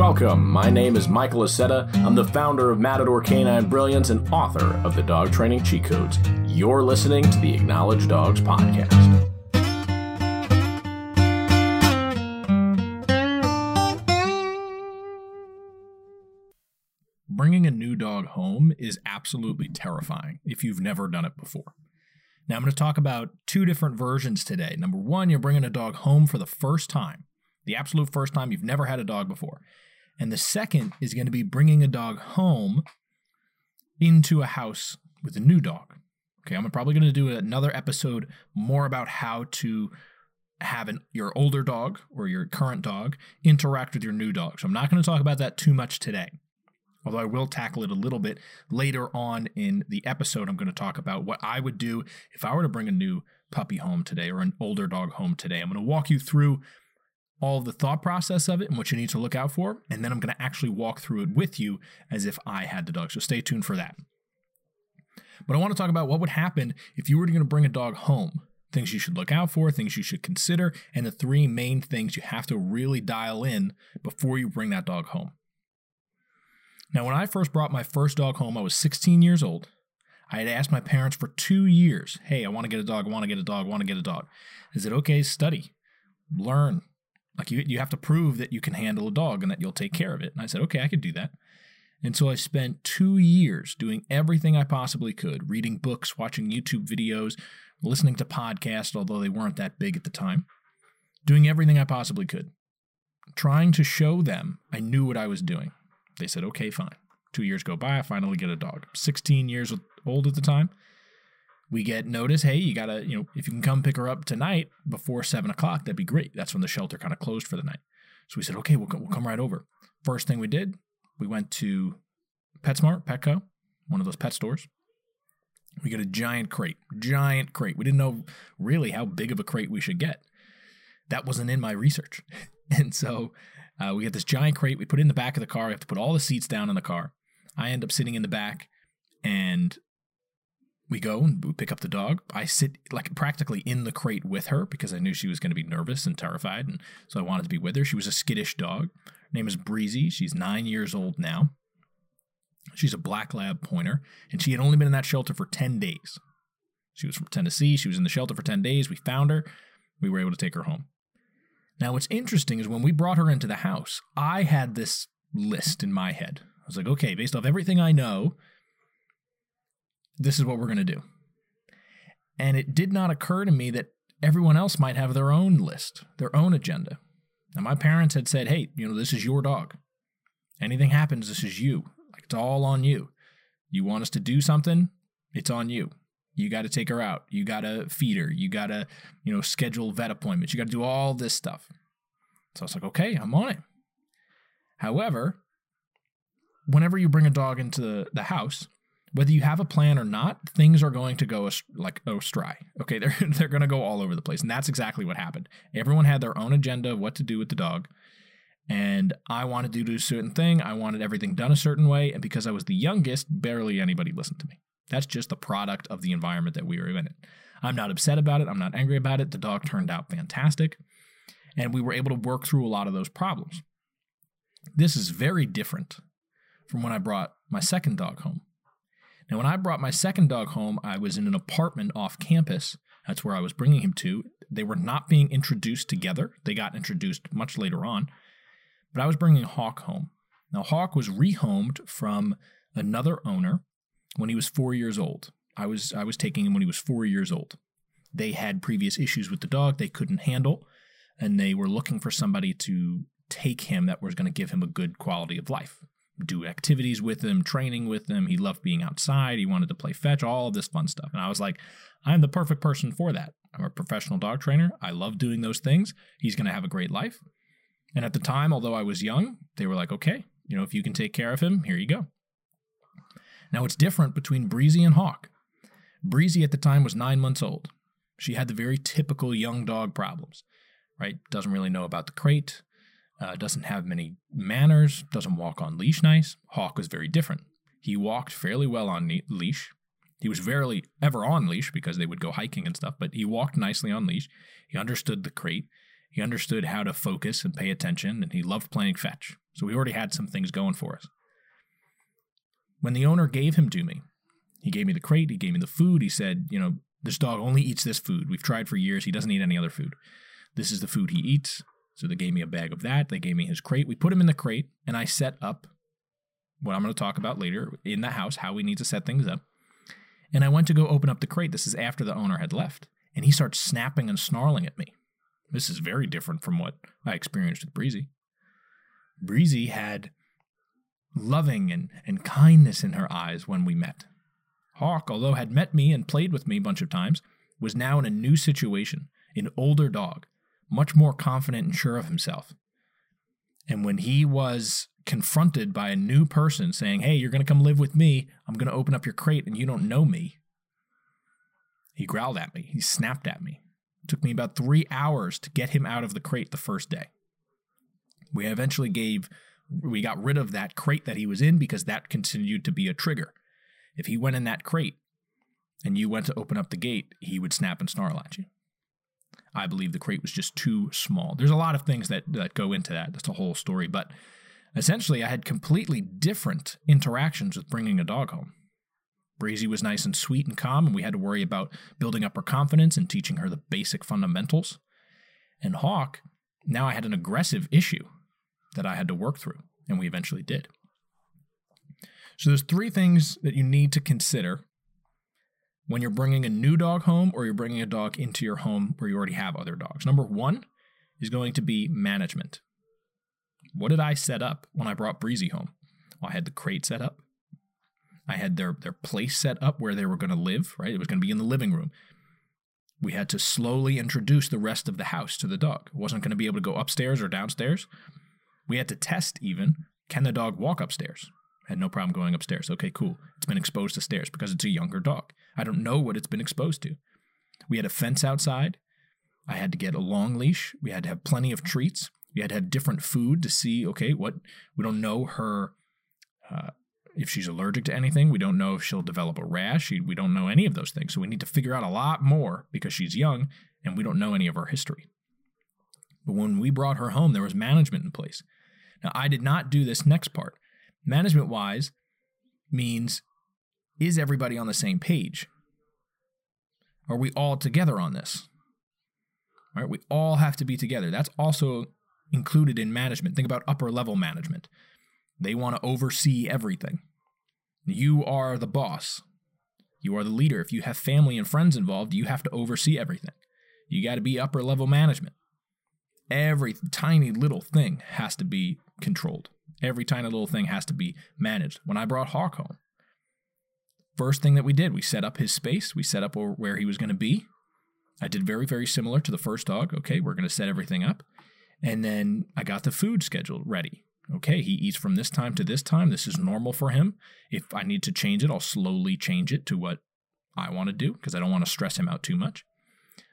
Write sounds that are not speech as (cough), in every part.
Welcome. My name is Michael Acetta. I'm the founder of Matador Canine Brilliance and author of the Dog Training Cheat Codes. You're listening to the Acknowledge Dogs podcast. Bringing a new dog home is absolutely terrifying if you've never done it before. Now, I'm going to talk about two different versions today. Number one, you're bringing a dog home for the first time, the absolute first time you've never had a dog before. And the second is going to be bringing a dog home into a house with a new dog. Okay, I'm probably going to do another episode more about how to have an, your older dog or your current dog interact with your new dog. So I'm not going to talk about that too much today although I will tackle it a little bit later on in the episode. I'm going to talk about what I would do if I were to bring a new puppy home today or an older dog home today. I'm going to walk you through all of the thought process of it and what you need to look out for, and then I'm going to actually walk through it with you as if I had the dog. So stay tuned for that. But I want to talk about what would happen if you were going to bring a dog home. Things you should look out for, things you should consider, and the three main things you have to really dial in before you bring that dog home. Now, when I first brought my first dog home, I was 16 years old. I had asked my parents for two years, hey, I want to get a dog, I want to get a dog, I want to get a dog. I said, okay, study, learn. Like you, you have to prove that you can handle a dog and that you'll take care of it. And I said, okay, I could do that. And so I spent two years doing everything I possibly could, reading books, watching YouTube videos, listening to podcasts, although they weren't that big at the time, doing everything I possibly could, trying to show them I knew what I was doing. They said, okay, fine. Two years go by, I finally get a dog. 16 years old at the time. We get notice, hey, you gotta, you know, if you can come pick her up tonight before seven o'clock, that'd be great. That's when the shelter kind of closed for the night. So we said, okay, we'll, we'll come right over. First thing we did, we went to PetSmart, Petco, one of those pet stores. We get a giant crate, giant crate. We didn't know really how big of a crate we should get. That wasn't in my research. (laughs) And so uh, we get this giant crate. We put it in the back of the car. We have to put all the seats down in the car. I end up sitting in the back, and we go and we pick up the dog. I sit like practically in the crate with her because I knew she was going to be nervous and terrified, and so I wanted to be with her. She was a skittish dog. Her name is Breezy. She's nine years old now. She's a black lab pointer, and she had only been in that shelter for 10 days. She was from Tennessee. She was in the shelter for 10 days. We found her. We were able to take her home. Now, what's interesting is when we brought her into the house, I had this list in my head. I was like, okay, based off everything I know, this is what we're going to do. And it did not occur to me that everyone else might have their own list, their own agenda. Now, my parents had said, hey, you know, this is your dog. Anything happens, this is you. Like, it's all on you. You want us to do something, it's on you. You got to take her out. You got to feed her. You got to, you know, schedule vet appointments. You got to do all this stuff. So I was like, okay, I'm on it. However, whenever you bring a dog into the, the house, whether you have a plan or not, things are going to go like astray. Okay, (laughs) they're they're going to go all over the place, and that's exactly what happened. Everyone had their own agenda of what to do with the dog, and I wanted to do a certain thing. I wanted everything done a certain way, and because I was the youngest, barely anybody listened to me. That's just the product of the environment that we were in. I'm not upset about it. I'm not angry about it. The dog turned out fantastic. And we were able to work through a lot of those problems. This is very different from when I brought my second dog home. Now, when I brought my second dog home, I was in an apartment off campus. That's where I was bringing him to. They were not being introduced together, they got introduced much later on. But I was bringing Hawk home. Now, Hawk was rehomed from another owner when he was four years old. I was I was taking him when he was four years old. They had previous issues with the dog they couldn't handle, and they were looking for somebody to take him that was going to give him a good quality of life. Do activities with him, training with him. He loved being outside. He wanted to play fetch, all of this fun stuff. And I was like, I'm the perfect person for that. I'm a professional dog trainer. I love doing those things. He's going to have a great life. And at the time, although I was young, they were like, okay, you know, if you can take care of him, here you go. Now it's different between Breezy and Hawk. Breezy at the time was nine months old. She had the very typical young dog problems, right? Doesn't really know about the crate, uh, doesn't have many manners, doesn't walk on leash nice. Hawk was very different. He walked fairly well on leash. He was rarely ever on leash because they would go hiking and stuff, but he walked nicely on leash. He understood the crate, He understood how to focus and pay attention, and he loved playing fetch. So we already had some things going for us. When the owner gave him to me, he gave me the crate, he gave me the food. He said, You know, this dog only eats this food. We've tried for years. He doesn't eat any other food. This is the food he eats. So they gave me a bag of that. They gave me his crate. We put him in the crate, and I set up what I'm going to talk about later in the house, how we need to set things up. And I went to go open up the crate. This is after the owner had left. And he starts snapping and snarling at me. This is very different from what I experienced with Breezy. Breezy had loving and, and kindness in her eyes when we met. Hawk, although had met me and played with me a bunch of times, was now in a new situation, an older dog, much more confident and sure of himself. And when he was confronted by a new person saying, Hey, you're going to come live with me, I'm going to open up your crate and you don't know me, he growled at me. He snapped at me. It took me about three hours to get him out of the crate the first day. We eventually gave, we got rid of that crate that he was in because that continued to be a trigger. If he went in that crate and you went to open up the gate, he would snap and snarl at you. I believe the crate was just too small. There's a lot of things that, that go into that. That's a whole story. But essentially, I had completely different interactions with bringing a dog home. Breezy was nice and sweet and calm, and we had to worry about building up her confidence and teaching her the basic fundamentals. And Hawk, now I had an aggressive issue that I had to work through, and we eventually did. So there's three things that you need to consider when you're bringing a new dog home or you're bringing a dog into your home where you already have other dogs. Number one is going to be management. What did I set up when I brought Breezy home? Well, I had the crate set up. I had their their place set up where they were going to live, right? It was going to be in the living room. We had to slowly introduce the rest of the house to the dog. It wasn't going to be able to go upstairs or downstairs. We had to test even can the dog walk upstairs? Had no problem going upstairs. Okay, cool. It's been exposed to stairs because it's a younger dog. I don't know what it's been exposed to. We had a fence outside. I had to get a long leash. We had to have plenty of treats. We had to have different food to see, okay, what we don't know her uh, if she's allergic to anything. We don't know if she'll develop a rash. We don't know any of those things. So we need to figure out a lot more because she's young and we don't know any of her history. But when we brought her home, there was management in place. Now, I did not do this next part management wise means is everybody on the same page? Are we all together on this? All right, we all have to be together. That's also included in management. Think about upper level management. They want to oversee everything. You are the boss. You are the leader. If you have family and friends involved, you have to oversee everything. You got to be upper level management. Every tiny little thing has to be controlled. Every tiny little thing has to be managed. When I brought Hawk home, first thing that we did, we set up his space, we set up where he was going to be. I did very, very similar to the first dog. Okay, we're going to set everything up. And then I got the food schedule ready. Okay, he eats from this time to this time. This is normal for him. If I need to change it, I'll slowly change it to what I want to do because I don't want to stress him out too much.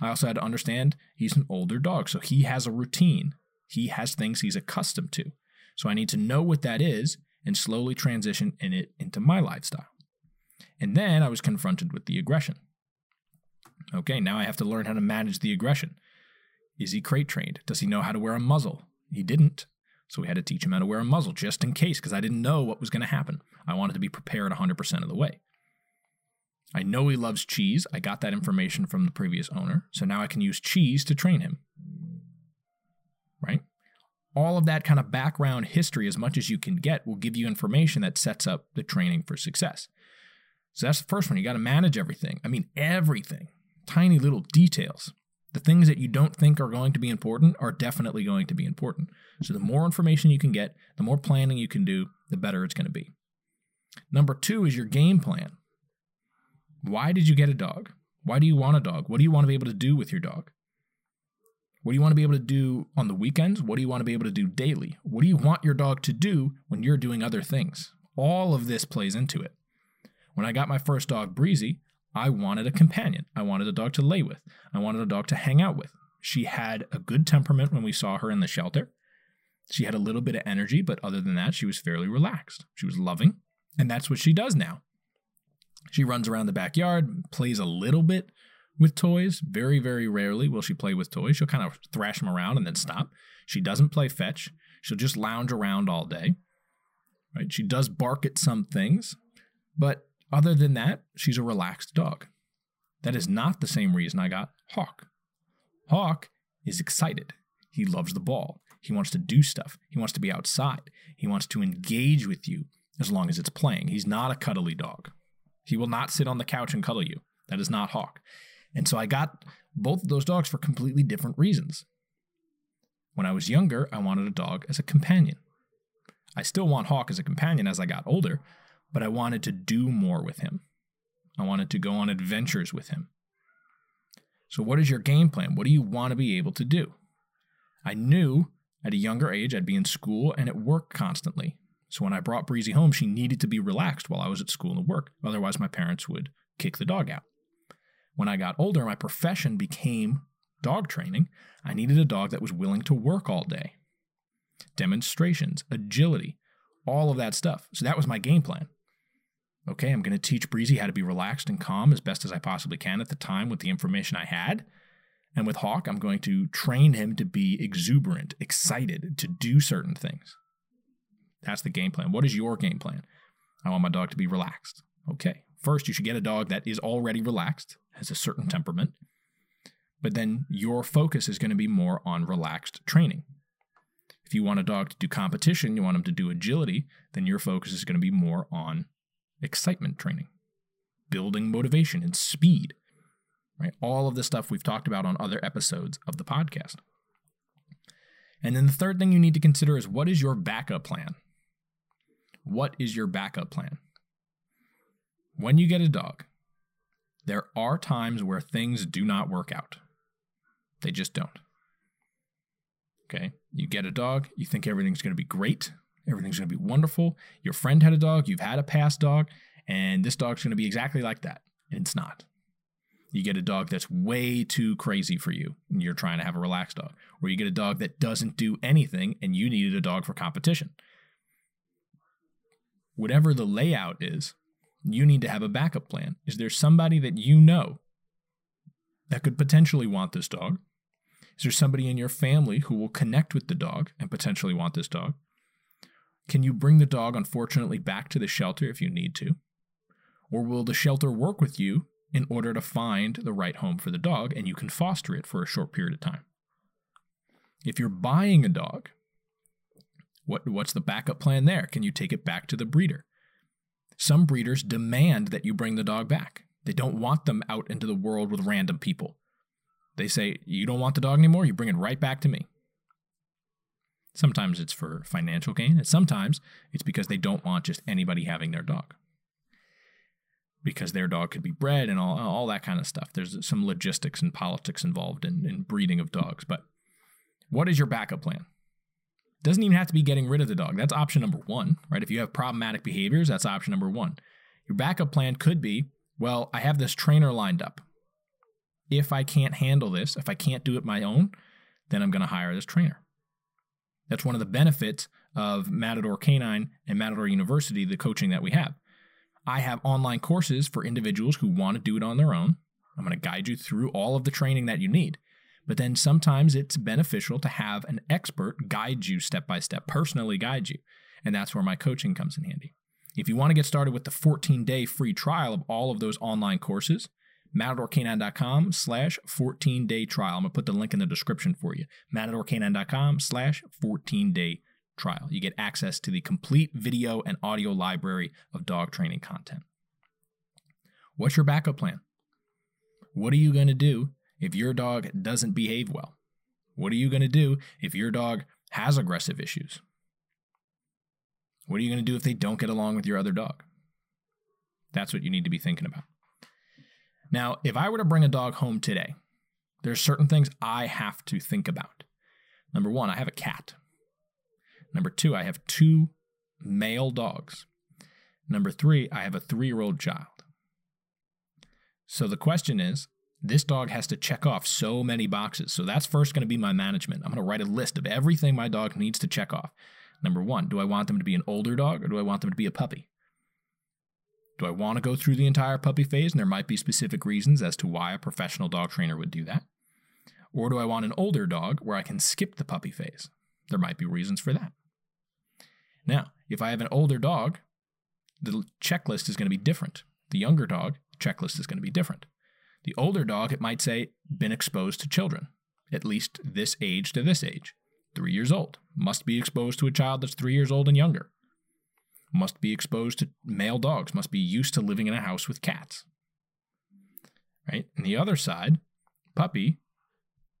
I also had to understand he's an older dog, so he has a routine. He has things he's accustomed to. So I need to know what that is and slowly transition in it into my lifestyle. And then I was confronted with the aggression. Okay, now I have to learn how to manage the aggression. Is he crate trained? Does he know how to wear a muzzle? He didn't. So we had to teach him how to wear a muzzle just in case because I didn't know what was going to happen. I wanted to be prepared 100% of the way. I know he loves cheese. I got that information from the previous owner. So now I can use cheese to train him. All of that kind of background history, as much as you can get, will give you information that sets up the training for success. So that's the first one. You got to manage everything. I mean, everything, tiny little details. The things that you don't think are going to be important are definitely going to be important. So the more information you can get, the more planning you can do, the better it's going to be. Number two is your game plan. Why did you get a dog? Why do you want a dog? What do you want to be able to do with your dog? What do you want to be able to do on the weekends? What do you want to be able to do daily? What do you want your dog to do when you're doing other things? All of this plays into it. When I got my first dog, Breezy, I wanted a companion. I wanted a dog to lay with. I wanted a dog to hang out with. She had a good temperament when we saw her in the shelter. She had a little bit of energy, but other than that, she was fairly relaxed. She was loving, and that's what she does now. She runs around the backyard, plays a little bit with toys. Very, very rarely will she play with toys. She'll kind of thrash them around and then stop. She doesn't play fetch. She'll just lounge around all day. Right? She does bark at some things, but other than that, she's a relaxed dog. That is not the same reason I got Hawk. Hawk is excited. He loves the ball. He wants to do stuff. He wants to be outside. He wants to engage with you as long as it's playing. He's not a cuddly dog. He will not sit on the couch and cuddle you. That is not Hawk. And so I got both of those dogs for completely different reasons. When I was younger, I wanted a dog as a companion. I still want Hawk as a companion as I got older, but I wanted to do more with him. I wanted to go on adventures with him. So, what is your game plan? What do you want to be able to do? I knew at a younger age I'd be in school and at work constantly. So, when I brought Breezy home, she needed to be relaxed while I was at school and at work. Otherwise, my parents would kick the dog out. When I got older, my profession became dog training. I needed a dog that was willing to work all day. Demonstrations, agility, all of that stuff. So, that was my game plan okay, I'm going to teach Breezy how to be relaxed and calm as best as I possibly can at the time with the information I had. And with Hawk, I'm going to train him to be exuberant, excited to do certain things. That's the game plan. What is your game plan? I want my dog to be relaxed. Okay. First, you should get a dog that is already relaxed, has a certain temperament. But then your focus is going to be more on relaxed training. If you want a dog to do competition, you want him to do agility, then your focus is going to be more on excitement training, building motivation and speed, right? All of the stuff we've talked about on other episodes of the podcast. And then the third thing you need to consider is what is your backup plan? What is your backup plan? When you get a dog, there are times where things do not work out. They just don't. Okay? You get a dog, you think everything's going to be great. Everything's going to be wonderful. Your friend had a dog, you've had a past dog, and this dog's going to be exactly like that. And it's not. You get a dog that's way too crazy for you, and you're trying to have a relaxed dog. Or you get a dog that doesn't do anything, and you needed a dog for competition. Whatever the layout is, you need to have a backup plan. Is there somebody that you know that could potentially want this dog? Is there somebody in your family who will connect with the dog and potentially want this dog? Can you bring the dog, unfortunately, back to the shelter if you need to? Or will the shelter work with you in order to find the right home for the dog and you can foster it for a short period of time? If you're buying a dog, what, what's the backup plan there? Can you take it back to the breeder? Some breeders demand that you bring the dog back. They don't want them out into the world with random people. They say, You don't want the dog anymore? You bring it right back to me. Sometimes it's for financial gain, and sometimes it's because they don't want just anybody having their dog. Because their dog could be bred and all, all that kind of stuff. There's some logistics and politics involved in, in breeding of dogs. But what is your backup plan? Doesn't even have to be getting rid of the dog. That's option number one, right? If you have problematic behaviors, that's option number one. Your backup plan could be well, I have this trainer lined up. If I can't handle this, if I can't do it my own, then I'm going to hire this trainer. That's one of the benefits of Matador Canine and Matador University, the coaching that we have. I have online courses for individuals who want to do it on their own. I'm going to guide you through all of the training that you need. But then sometimes it's beneficial to have an expert guide you step by step, personally guide you. And that's where my coaching comes in handy. If you want to get started with the 14 day free trial of all of those online courses, matadorcanine.com slash 14 day trial. I'm going to put the link in the description for you. matadorcanine.com slash 14 day trial. You get access to the complete video and audio library of dog training content. What's your backup plan? What are you going to do if your dog doesn't behave well? What are you going to do if your dog has aggressive issues? What are you going to do if they don't get along with your other dog? That's what you need to be thinking about. Now, if I were to bring a dog home today, there's certain things I have to think about. Number one, I have a cat. Number two, I have two male dogs. Number three, I have a three year old child. So the question is this dog has to check off so many boxes. So that's first going to be my management. I'm going to write a list of everything my dog needs to check off. Number one, do I want them to be an older dog or do I want them to be a puppy? Do I want to go through the entire puppy phase? And there might be specific reasons as to why a professional dog trainer would do that. Or do I want an older dog where I can skip the puppy phase? There might be reasons for that. Now, if I have an older dog, the checklist is going to be different. The younger dog, checklist is going to be different. The older dog, it might say, been exposed to children, at least this age to this age. Three years old. Must be exposed to a child that's three years old and younger. Must be exposed to male dogs. Must be used to living in a house with cats. Right? And the other side, puppy,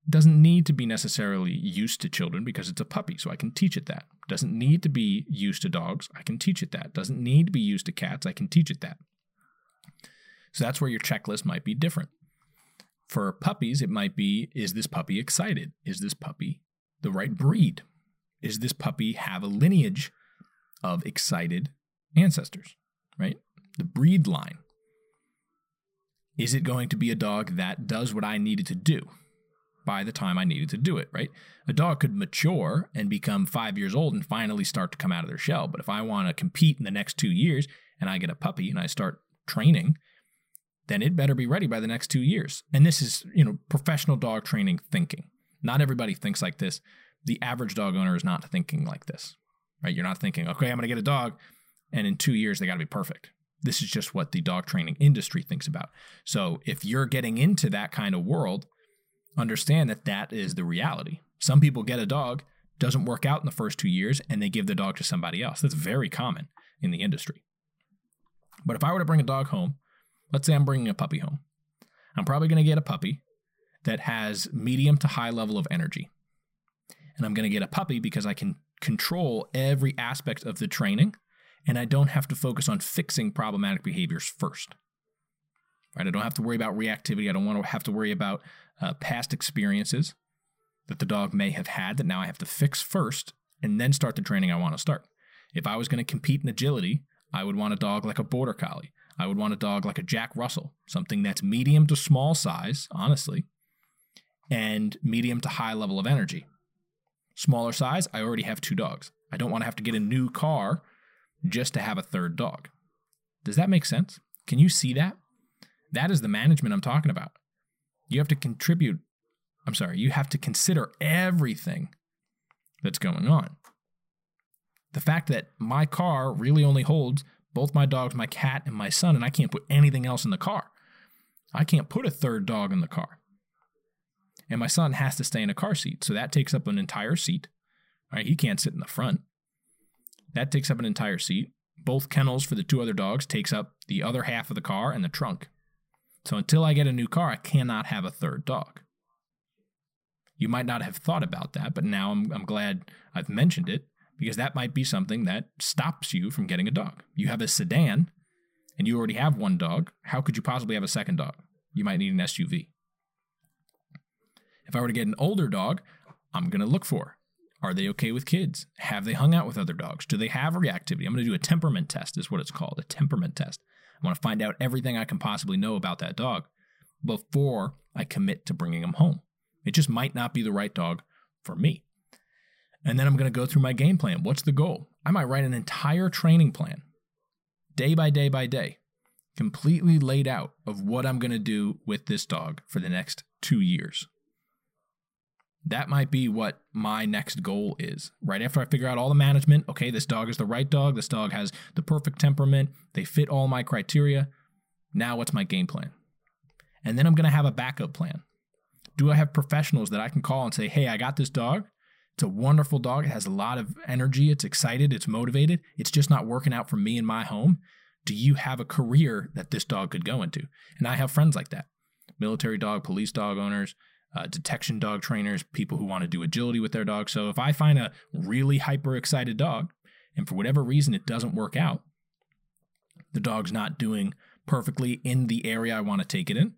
doesn't need to be necessarily used to children because it's a puppy, so I can teach it that. Doesn't need to be used to dogs, I can teach it that. Doesn't need to be used to cats, I can teach it that. So that's where your checklist might be different. For puppies, it might be is this puppy excited? Is this puppy the right breed? Is this puppy have a lineage of excited ancestors, right? The breed line. Is it going to be a dog that does what I needed to do by the time I needed to do it, right? A dog could mature and become five years old and finally start to come out of their shell. But if I want to compete in the next two years and I get a puppy and I start training, then it better be ready by the next two years. And this is, you know, professional dog training thinking. Not everybody thinks like this. The average dog owner is not thinking like this, right? You're not thinking, okay, I'm going to get a dog, and in two years they got to be perfect. This is just what the dog training industry thinks about. So if you're getting into that kind of world, understand that that is the reality. Some people get a dog, doesn't work out in the first two years, and they give the dog to somebody else. That's very common in the industry. But if I were to bring a dog home Let's say I'm bringing a puppy home. I'm probably going to get a puppy that has medium to high level of energy. And I'm going to get a puppy because I can control every aspect of the training and I don't have to focus on fixing problematic behaviors first. Right? I don't have to worry about reactivity. I don't want to have to worry about uh, past experiences that the dog may have had that now I have to fix first and then start the training I want to start. If I was going to compete in agility, I would want a dog like a border collie. I would want a dog like a Jack Russell, something that's medium to small size, honestly, and medium to high level of energy. Smaller size, I already have two dogs. I don't want to have to get a new car just to have a third dog. Does that make sense? Can you see that? That is the management I'm talking about. You have to contribute, I'm sorry, you have to consider everything that's going on. The fact that my car really only holds both my dogs, my cat, and my son, and I can't put anything else in the car. I can't put a third dog in the car. And my son has to stay in a car seat, so that takes up an entire seat. Right? He can't sit in the front. That takes up an entire seat. Both kennels for the two other dogs takes up the other half of the car and the trunk. So until I get a new car, I cannot have a third dog. You might not have thought about that, but now I'm, I'm glad I've mentioned it because that might be something that stops you from getting a dog. You have a sedan and you already have one dog. How could you possibly have a second dog? You might need an SUV. If I were to get an older dog, I'm going to look for are they okay with kids? Have they hung out with other dogs? Do they have reactivity? I'm going to do a temperament test, is what it's called a temperament test. I want to find out everything I can possibly know about that dog before I commit to bringing him home. It just might not be the right dog for me. And then I'm going to go through my game plan. What's the goal? I might write an entire training plan, day by day by day, completely laid out of what I'm going to do with this dog for the next two years. That might be what my next goal is. Right after I figure out all the management, okay, this dog is the right dog, this dog has the perfect temperament, they fit all my criteria. Now, what's my game plan? And then I'm going to have a backup plan. Do I have professionals that I can call and say, hey, I got this dog. It's a wonderful dog. It has a lot of energy. It's excited. It's motivated. It's just not working out for me in my home. Do you have a career that this dog could go into? And I have friends like that military dog, police dog owners, uh, detection dog trainers, people who want to do agility with their dog. So if I find a really hyper excited dog and for whatever reason it doesn't work out, the dog's not doing perfectly in the area I want to take it in,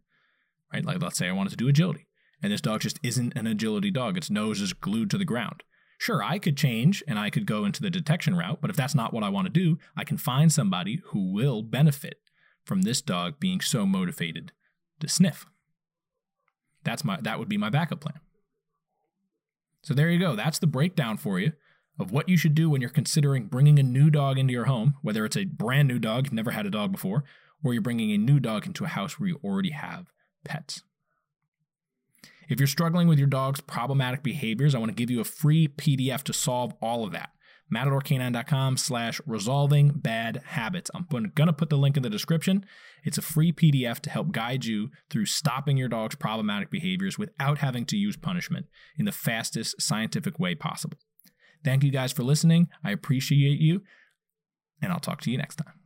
right? Like let's say I wanted to do agility and this dog just isn't an agility dog. Its nose is glued to the ground. Sure, I could change and I could go into the detection route, but if that's not what I want to do, I can find somebody who will benefit from this dog being so motivated to sniff. That's my that would be my backup plan. So there you go. That's the breakdown for you of what you should do when you're considering bringing a new dog into your home, whether it's a brand new dog, you've never had a dog before, or you're bringing a new dog into a house where you already have pets. If you're struggling with your dog's problematic behaviors, I want to give you a free PDF to solve all of that. MatadorCanine.com slash resolving bad habits. I'm going to put the link in the description. It's a free PDF to help guide you through stopping your dog's problematic behaviors without having to use punishment in the fastest scientific way possible. Thank you guys for listening. I appreciate you, and I'll talk to you next time.